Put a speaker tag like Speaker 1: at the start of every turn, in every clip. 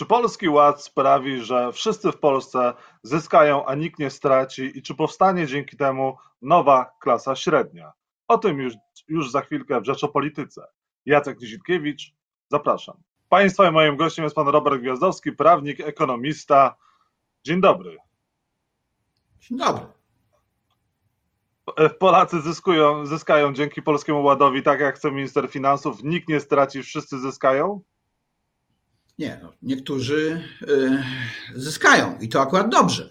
Speaker 1: Czy Polski Ład sprawi, że wszyscy w Polsce zyskają, a nikt nie straci i czy powstanie dzięki temu nowa klasa średnia? O tym już, już za chwilkę w Rzeczopolityce. Jacek Nizikiewicz, zapraszam. Państwa i moim gościem jest pan Robert Gwiazdowski, prawnik, ekonomista. Dzień dobry.
Speaker 2: Dzień dobry.
Speaker 1: Polacy zyskują, zyskają dzięki Polskiemu Ładowi, tak jak chce minister finansów. Nikt nie straci, wszyscy zyskają?
Speaker 2: Nie, no, niektórzy y, zyskają i to akurat dobrze,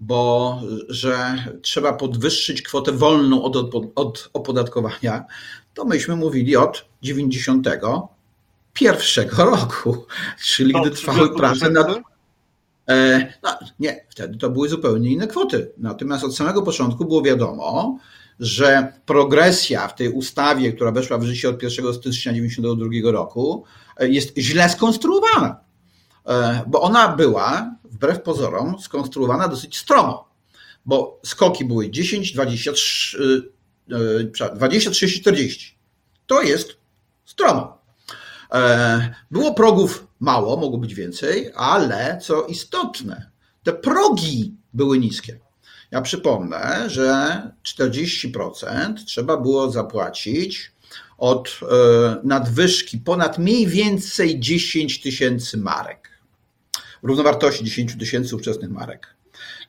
Speaker 2: bo że trzeba podwyższyć kwotę wolną od, od, od opodatkowania, to myśmy mówili od 91 roku, czyli gdy trwały prace nad. E, no, nie, wtedy to były zupełnie inne kwoty. Natomiast od samego początku było wiadomo, że progresja w tej ustawie, która weszła w życie od 1 stycznia 1992 roku, jest źle skonstruowana. E, bo ona była, wbrew pozorom, skonstruowana dosyć stromo. Bo skoki były 10, 20, 20 30, 40. To jest stromo. E, było progów mało, mogło być więcej, ale co istotne, te progi były niskie. Ja przypomnę, że 40% trzeba było zapłacić od e, nadwyżki ponad mniej więcej 10 tysięcy marek. Równowartości 10 tysięcy ówczesnych marek.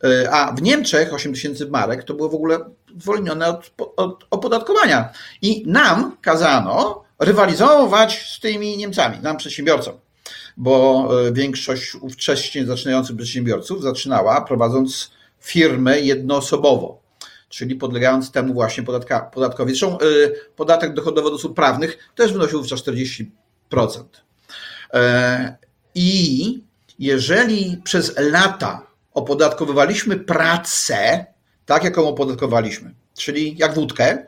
Speaker 2: E, a w Niemczech 8 tysięcy marek to było w ogóle zwolnione od, od opodatkowania. I nam kazano rywalizować z tymi Niemcami, nam przedsiębiorcom bo e, większość ówcześnie zaczynających przedsiębiorców zaczynała prowadząc firmę jednoosobowo, czyli podlegając temu właśnie podatka, podatkowi. Zresztą y, podatek dochodowy od osób prawnych też wynosił wówczas 40%. E, I jeżeli przez lata opodatkowywaliśmy pracę, tak jaką opodatkowaliśmy, czyli jak wódkę,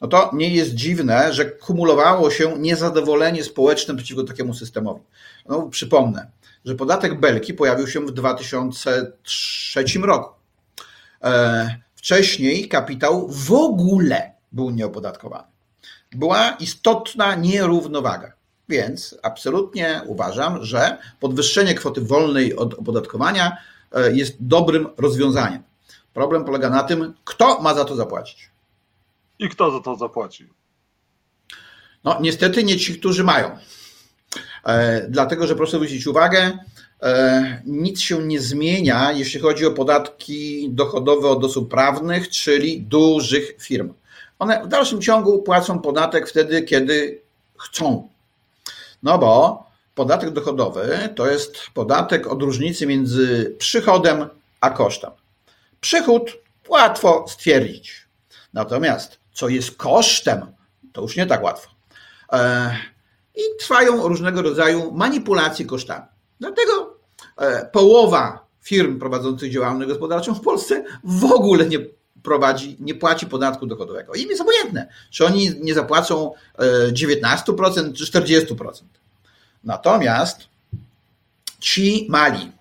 Speaker 2: no to nie jest dziwne, że kumulowało się niezadowolenie społeczne przeciwko takiemu systemowi. No, przypomnę, że podatek Belki pojawił się w 2003 roku. Wcześniej kapitał w ogóle był nieopodatkowany. Była istotna nierównowaga. Więc absolutnie uważam, że podwyższenie kwoty wolnej od opodatkowania e, jest dobrym rozwiązaniem. Problem polega na tym, kto ma za to zapłacić.
Speaker 1: I kto za to zapłaci?
Speaker 2: No, niestety nie ci, którzy mają. E, dlatego, że proszę zwrócić uwagę, nic się nie zmienia, jeśli chodzi o podatki dochodowe od osób prawnych, czyli dużych firm. One w dalszym ciągu płacą podatek wtedy, kiedy chcą. No bo podatek dochodowy to jest podatek od różnicy między przychodem a kosztem. Przychód łatwo stwierdzić. Natomiast co jest kosztem, to już nie tak łatwo. E, I trwają różnego rodzaju manipulacje kosztami. Dlatego e, połowa firm prowadzących działalność gospodarczą w Polsce w ogóle nie prowadzi, nie płaci podatku dochodowego. Im jest obojętne, czy oni nie zapłacą 19% e, czy 40%. Natomiast ci mali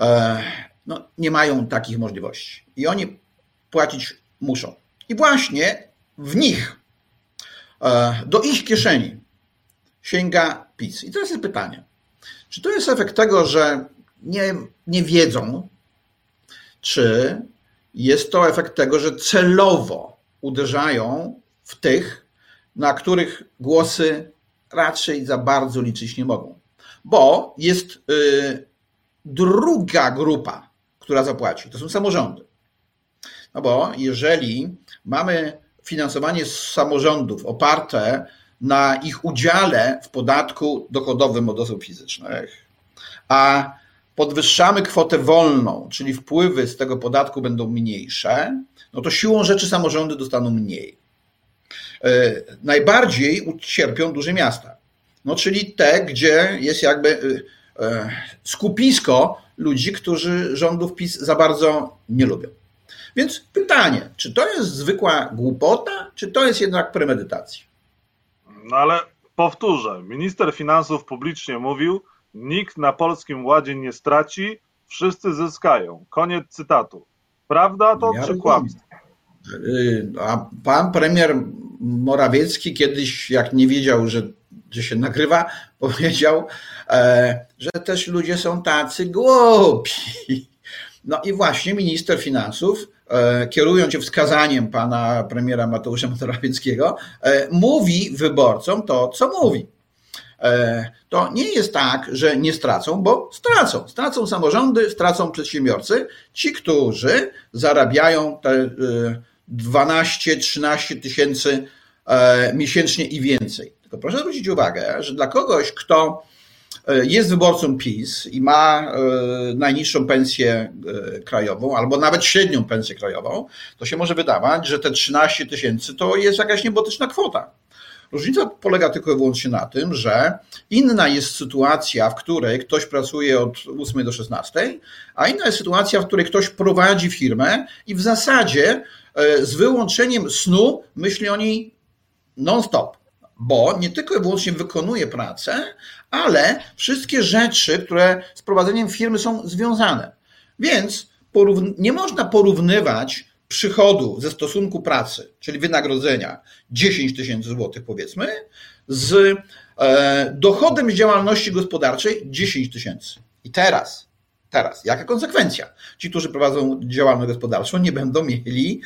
Speaker 2: e, no, nie mają takich możliwości i oni płacić muszą. I właśnie w nich, do ich kieszeni sięga PiS. I teraz jest pytanie, czy to jest efekt tego, że nie, nie wiedzą, czy jest to efekt tego, że celowo uderzają w tych, na których głosy raczej za bardzo liczyć nie mogą? Bo jest y, druga grupa, która zapłaci, to są samorządy. No bo jeżeli mamy finansowanie z samorządów oparte na ich udziale w podatku dochodowym od osób fizycznych, a podwyższamy kwotę wolną, czyli wpływy z tego podatku będą mniejsze, no to siłą rzeczy samorządy dostaną mniej. E, najbardziej ucierpią duże miasta, no czyli te, gdzie jest jakby e, e, skupisko ludzi, którzy rządów PiS za bardzo nie lubią. Więc pytanie, czy to jest zwykła głupota, czy to jest jednak premedytacja?
Speaker 1: No ale powtórzę, minister finansów publicznie mówił, nikt na polskim ładzie nie straci, wszyscy zyskają. Koniec cytatu. Prawda to ja czy kłamstwo?
Speaker 2: A pan premier Morawiecki kiedyś, jak nie wiedział, że, że się nagrywa, powiedział, e, że też ludzie są tacy głupi. No i właśnie minister finansów, kierując się wskazaniem pana premiera Mateusza Morawieckiego, e, mówi wyborcom to, co mówi. To nie jest tak, że nie stracą, bo stracą. Stracą samorządy, stracą przedsiębiorcy, ci, którzy zarabiają te 12-13 tysięcy e, miesięcznie i więcej. Tylko proszę zwrócić uwagę, że dla kogoś, kto e, jest wyborcą PiS i ma e, najniższą pensję krajową, albo nawet średnią pensję krajową, to się może wydawać, że te 13 tysięcy to jest jakaś niebotyczna kwota. Różnica polega tylko i wyłącznie na tym, że inna jest sytuacja, w której ktoś pracuje od 8 do 16, a inna jest sytuacja, w której ktoś prowadzi firmę i w zasadzie E, z wyłączeniem snu myśli o niej non-stop, bo nie tylko i wyłącznie wykonuje pracę, ale wszystkie rzeczy, które z prowadzeniem firmy są związane. Więc nie można porównywać przychodu ze stosunku pracy, czyli wynagrodzenia 10 tysięcy złotych powiedzmy, z e, dochodem z działalności gospodarczej 10 tysięcy. I teraz Teraz, jaka konsekwencja? Ci, którzy prowadzą działalność gospodarczą, nie będą mieli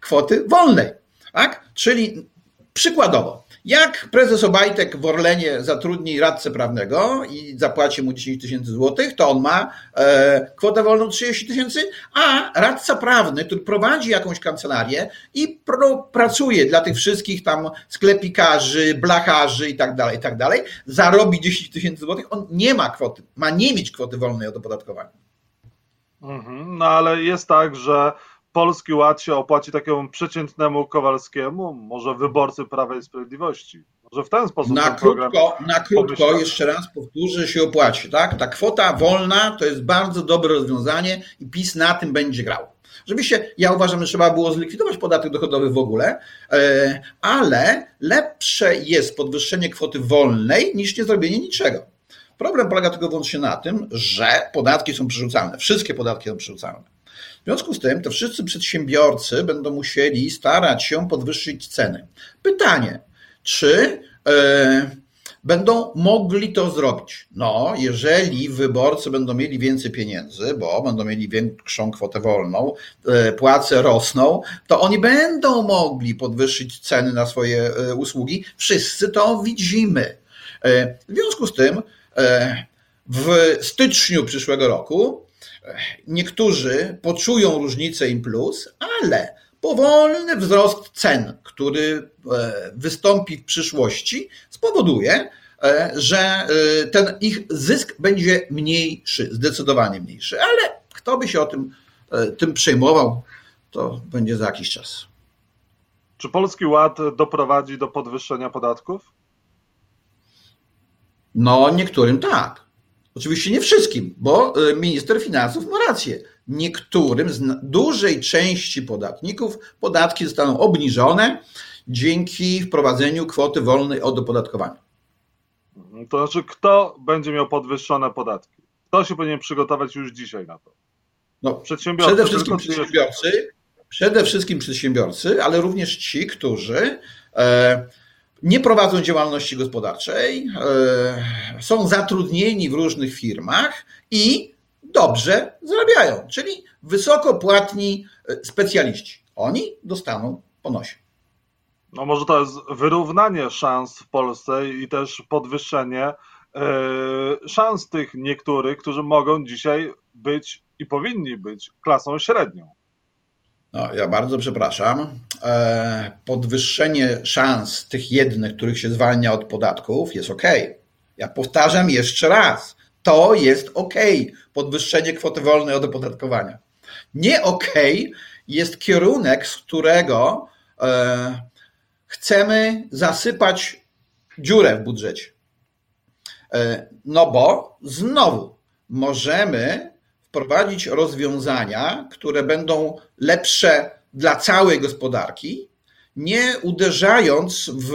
Speaker 2: kwoty wolnej. Tak? Czyli przykładowo, jak prezes Obajtek w Orlenie zatrudni radcę prawnego i zapłaci mu 10 tysięcy złotych, to on ma e, kwotę wolną 30 tysięcy, a radca prawny, który prowadzi jakąś kancelarię i pro, pracuje dla tych wszystkich tam sklepikarzy, blacharzy i tak dalej, i tak dalej, zarobi 10 tysięcy złotych, on nie ma kwoty, ma nie mieć kwoty wolnej od opodatkowania.
Speaker 1: Mhm, no ale jest tak, że Polski Ład się opłaci takiemu przeciętnemu Kowalskiemu, może wyborcy Prawa i Sprawiedliwości. Może w ten sposób.
Speaker 2: Na krótko, na krótko jeszcze raz powtórzę, się opłaci. Tak? Ta kwota wolna to jest bardzo dobre rozwiązanie i PiS na tym będzie grał. Rzeczywiście, ja uważam, że trzeba było zlikwidować podatek dochodowy w ogóle, e, ale lepsze jest podwyższenie kwoty wolnej niż nie zrobienie niczego. Problem polega tylko wyłącznie na tym, że podatki są przerzucalne. Wszystkie podatki są przerzucalne. W związku z tym, to wszyscy przedsiębiorcy będą musieli starać się podwyższyć ceny. Pytanie, czy e, będą mogli to zrobić? No, jeżeli wyborcy będą mieli więcej pieniędzy, bo będą mieli większą kwotę wolną, e, płace rosną, to oni będą mogli podwyższyć ceny na swoje e, usługi. Wszyscy to widzimy. W związku z tym, w styczniu przyszłego roku niektórzy poczują różnicę im plus, ale powolny wzrost cen, który e, wystąpi w przyszłości, spowoduje, e, że e, ten ich zysk będzie mniejszy, zdecydowanie mniejszy. Ale kto by się o tym, tym przejmował, to będzie za jakiś czas.
Speaker 1: Czy Polski Ład doprowadzi do podwyższenia podatków?
Speaker 2: No, niektórym tak. Oczywiście nie wszystkim, bo y, minister finansów ma rację. Niektórym z dużej części podatników podatki zostaną obniżone dzięki wprowadzeniu kwoty wolnej od opodatkowania.
Speaker 1: To znaczy, kto będzie miał podwyższone podatki? Kto się powinien przygotować już dzisiaj na to?
Speaker 2: No, przedsiębiorcy. Przede wszystkim przedsiębiorcy, przede wszystkim przedsiębiorcy, ale również ci, którzy e, nie prowadzą działalności gospodarczej, e, są zatrudnieni w różnych firmach i dobrze zarabiają, czyli wysoko płatni e, specjaliści. Oni dostaną po nosie.
Speaker 1: No może to jest wyrównanie szans w Polsce i też podwyższenie e, szans tych niektórych, którzy mogą dzisiaj być i powinni być klasą średnią.
Speaker 2: No, ja bardzo przepraszam. E, podwyższenie szans tych jednych, których się zwalnia od podatków, jest ok. Ja powtarzam jeszcze raz. To jest ok. Podwyższenie kwoty wolnej od opodatkowania. Nie ok jest kierunek, z którego e, chcemy zasypać dziurę w budżecie. E, no bo znowu możemy wprowadzić rozwiązania, które będą lepsze dla całej gospodarki, nie uderzając w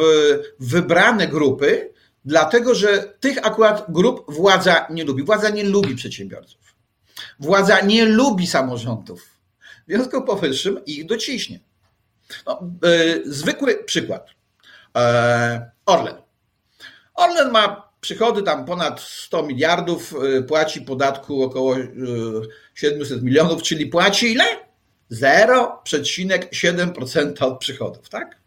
Speaker 2: wybrane grupy, dlatego że tych akurat grup władza nie lubi. Władza nie lubi przedsiębiorców. Władza nie lubi samorządów. W związku powyższym ich dociśnie. No, zwykły przykład. Orlen. Orlen ma przychody tam ponad 100 miliardów, płaci podatku około 700 milionów, czyli płaci ile? 0,7% od przychodów, tak?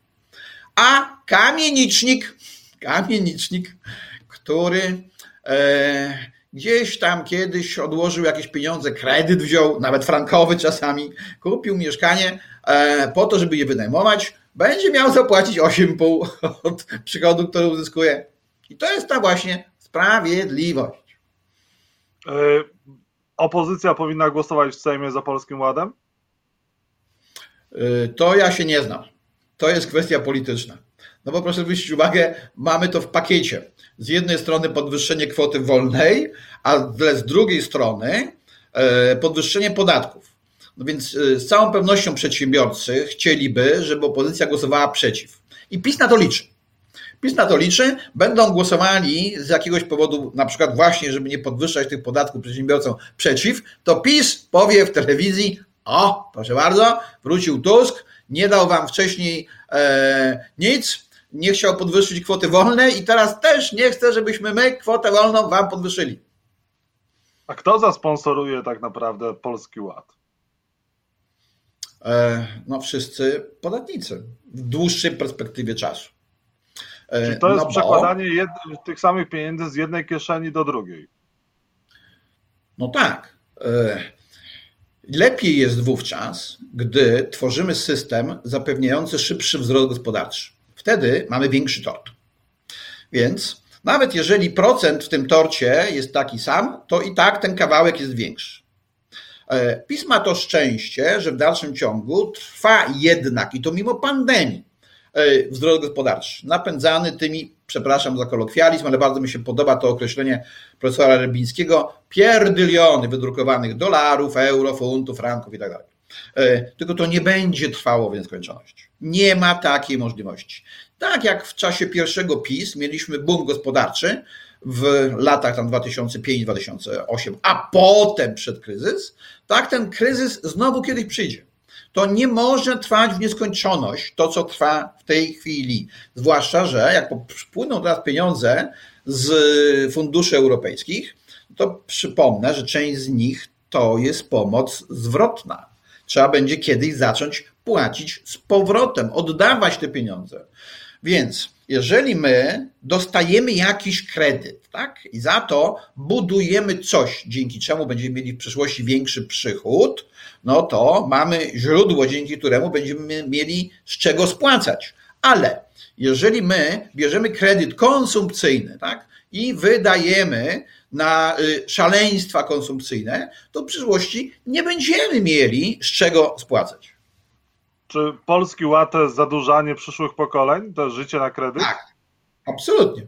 Speaker 2: A kamienicznik, kamienicznik, który e, gdzieś tam kiedyś odłożył jakieś pieniądze, kredyt wziął, nawet frankowy czasami, kupił mieszkanie e, po to, żeby je wynajmować, będzie miał zapłacić 8,5 od przychodu, który uzyskuje. I to jest ta właśnie sprawiedliwość.
Speaker 1: E, opozycja powinna głosować w Sejmie za Polskim Ładem?
Speaker 2: Y, to ja się nie znam. To jest kwestia polityczna. No bo proszę zwrócić uwagę, mamy to w pakiecie. Z jednej strony podwyższenie kwoty wolnej, a z drugiej strony e, podwyższenie podatków. No więc z całą pewnością przedsiębiorcy chcieliby, żeby opozycja głosowała przeciw. I PiS na to liczy. PiS na to liczy, będą głosowali z jakiegoś powodu, na przykład właśnie, żeby nie podwyższać tych podatków przedsiębiorcom przeciw, to PiS powie w telewizji, o, proszę bardzo, wrócił Tusk, nie dał wam wcześniej e, nic, nie chciał podwyższyć kwoty wolnej i teraz też nie chce, żebyśmy my kwotę wolną wam podwyższyli.
Speaker 1: A kto zasponsoruje tak naprawdę Polski Ład?
Speaker 2: E, no wszyscy podatnicy w dłuższej perspektywie czasu.
Speaker 1: E, Czyli to jest no przekładanie bo... jed... tych samych pieniędzy z jednej kieszeni do drugiej.
Speaker 2: No tak. E, Lepiej jest wówczas, gdy tworzymy system zapewniający szybszy wzrost gospodarczy. Wtedy mamy większy tort. Więc nawet jeżeli procent w tym torcie jest taki sam, to i tak ten kawałek jest większy. E, PiS ma to szczęście, że w dalszym ciągu trwa jednak, i to mimo pandemii, wzrost gospodarczy, napędzany tymi przepraszam za kolokwializm, ale bardzo mi się podoba to określenie profesora Rybińskiego, pierdyliony wydrukowanych dolarów, euro, funtów, franków i tak dalej. E, tylko to nie będzie trwało w nieskończoność. Nie ma takiej możliwości. Tak jak w czasie pierwszego PiS mieliśmy boom gospodarczy w latach tam 2005-2008, a potem przed kryzys, tak ten kryzys znowu kiedyś przyjdzie. To nie może trwać w nieskończoność, to co trwa w tej chwili. Zwłaszcza, że jak płyną teraz pieniądze z funduszy europejskich, to przypomnę, że część z nich to jest pomoc zwrotna. Trzeba będzie kiedyś zacząć płacić z powrotem, oddawać te pieniądze. Więc jeżeli my dostajemy jakiś kredyt, tak, i za to budujemy coś, dzięki czemu będziemy mieli w przyszłości większy przychód, no to mamy źródło, dzięki któremu będziemy mieli z czego spłacać. Ale jeżeli my bierzemy kredyt konsumpcyjny, tak, i wydajemy na y, szaleństwa konsumpcyjne, to w przyszłości nie będziemy mieli z czego spłacać.
Speaker 1: Czy Polski Ład to jest zadłużanie przyszłych pokoleń? To życie na kredyt?
Speaker 2: Tak, absolutnie.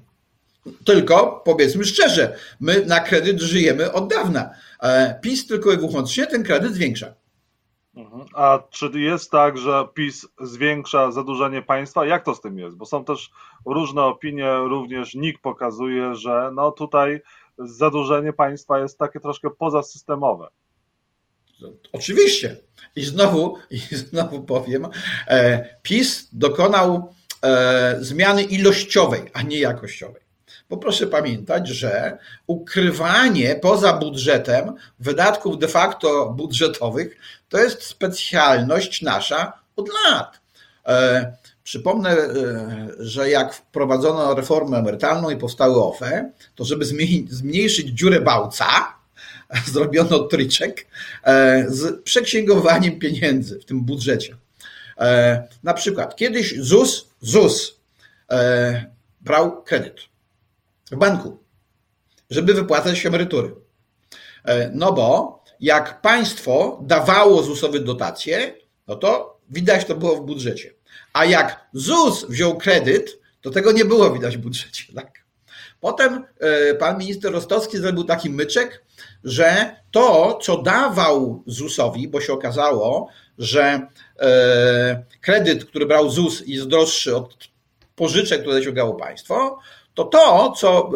Speaker 2: Tylko powiedzmy szczerze, my na kredyt żyjemy od dawna. E, PiS tylko i wyłącznie ten kredyt zwiększa.
Speaker 1: Mhm. A czy jest tak, że PiS zwiększa zadłużenie państwa? Jak to z tym jest? Bo są też różne opinie, również NIK pokazuje, że no tutaj zadłużenie państwa jest takie troszkę pozasystemowe.
Speaker 2: Oczywiście. I znowu, i znowu powiem, e, PiS dokonał e, zmiany ilościowej, a nie jakościowej. Bo proszę pamiętać, że ukrywanie poza budżetem wydatków de facto budżetowych to jest specjalność nasza od lat. E, przypomnę, że jak wprowadzono reformę emerytalną i powstały OFE, to żeby zmniejszyć dziurę bałca, zrobiono tryczek e, z przeksięgowaniem pieniędzy w tym budżecie. E, na przykład kiedyś ZUS, ZUS e, brał kredyt w banku, żeby wypłacać emerytury. No bo jak państwo dawało ZUS-owi dotacje, no to widać to było w budżecie. A jak ZUS wziął kredyt, to tego nie było widać w budżecie. Tak? Potem pan minister Rostowski zrobił taki myczek, że to, co dawał ZUS-owi, bo się okazało, że e, kredyt, który brał ZUS jest droższy od pożyczek, które zaciągało państwo, to to, co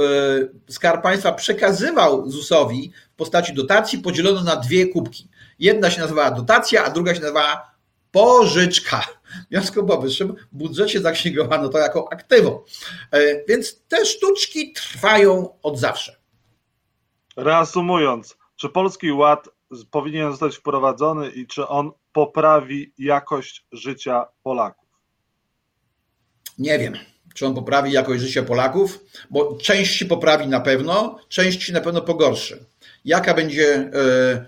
Speaker 2: e, Skarb Państwa przekazywał ZUS-owi w postaci dotacji, podzielono na dwie kubki. Jedna się nazywała dotacja, a druga się nazywała pożyczka. W związku z powyższym w budżecie zaksięgowano to jako aktywo. E, więc te sztuczki trwają od zawsze.
Speaker 1: Reasumując, czy Polski Ład powinien zostać wprowadzony i czy on poprawi jakość życia Polaków?
Speaker 2: Nie wiem, czy on poprawi jakość życia Polaków, bo części poprawi na pewno, części na pewno pogorszy. Jaka będzie e,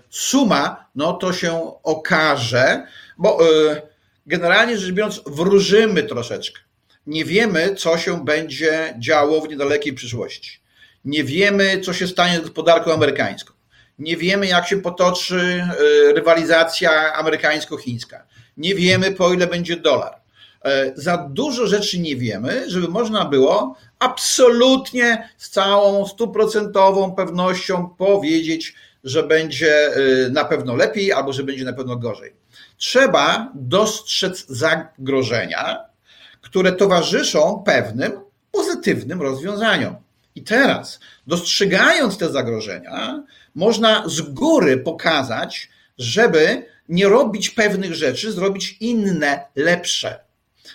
Speaker 2: suma, no to się okaże, bo e, generalnie rzecz biorąc, wróżymy troszeczkę. Nie wiemy, co się będzie działo w niedalekiej przyszłości. Nie wiemy, co się stanie z gospodarką amerykańską. Nie wiemy, jak się potoczy e, rywalizacja amerykańsko-chińska. Nie wiemy, po ile będzie dolar. E, za dużo rzeczy nie wiemy, żeby można było absolutnie z całą stuprocentową pewnością powiedzieć, że będzie e, na pewno lepiej albo że będzie na pewno gorzej. Trzeba dostrzec zagrożenia, które towarzyszą pewnym pozytywnym rozwiązaniom. I teraz, dostrzegając te zagrożenia, można z góry pokazać, żeby nie robić pewnych rzeczy, zrobić inne, lepsze.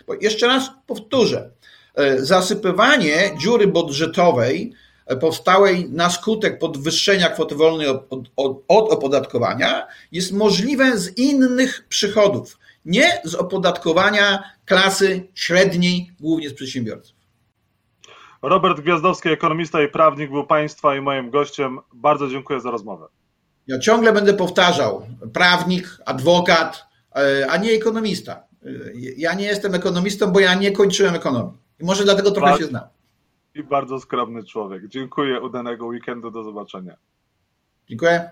Speaker 2: Bo jeszcze raz powtórzę, e, zasypywanie dziury budżetowej e, powstałej na skutek podwyższenia kwoty wolnej od, od, od opodatkowania jest możliwe z innych przychodów, nie z opodatkowania klasy średniej, głównie z przedsiębiorców.
Speaker 1: Robert Gwiazdowski, ekonomista i prawnik, był Państwa i moim gościem. Bardzo dziękuję za rozmowę.
Speaker 2: Ja ciągle będę powtarzał: prawnik, adwokat, e, a nie ekonomista. Ja nie jestem ekonomistą, bo ja nie kończyłem ekonomii. I może dlatego trochę się znam.
Speaker 1: I bardzo skromny człowiek. Dziękuję, udanego weekendu, do zobaczenia.
Speaker 2: Dziękuję.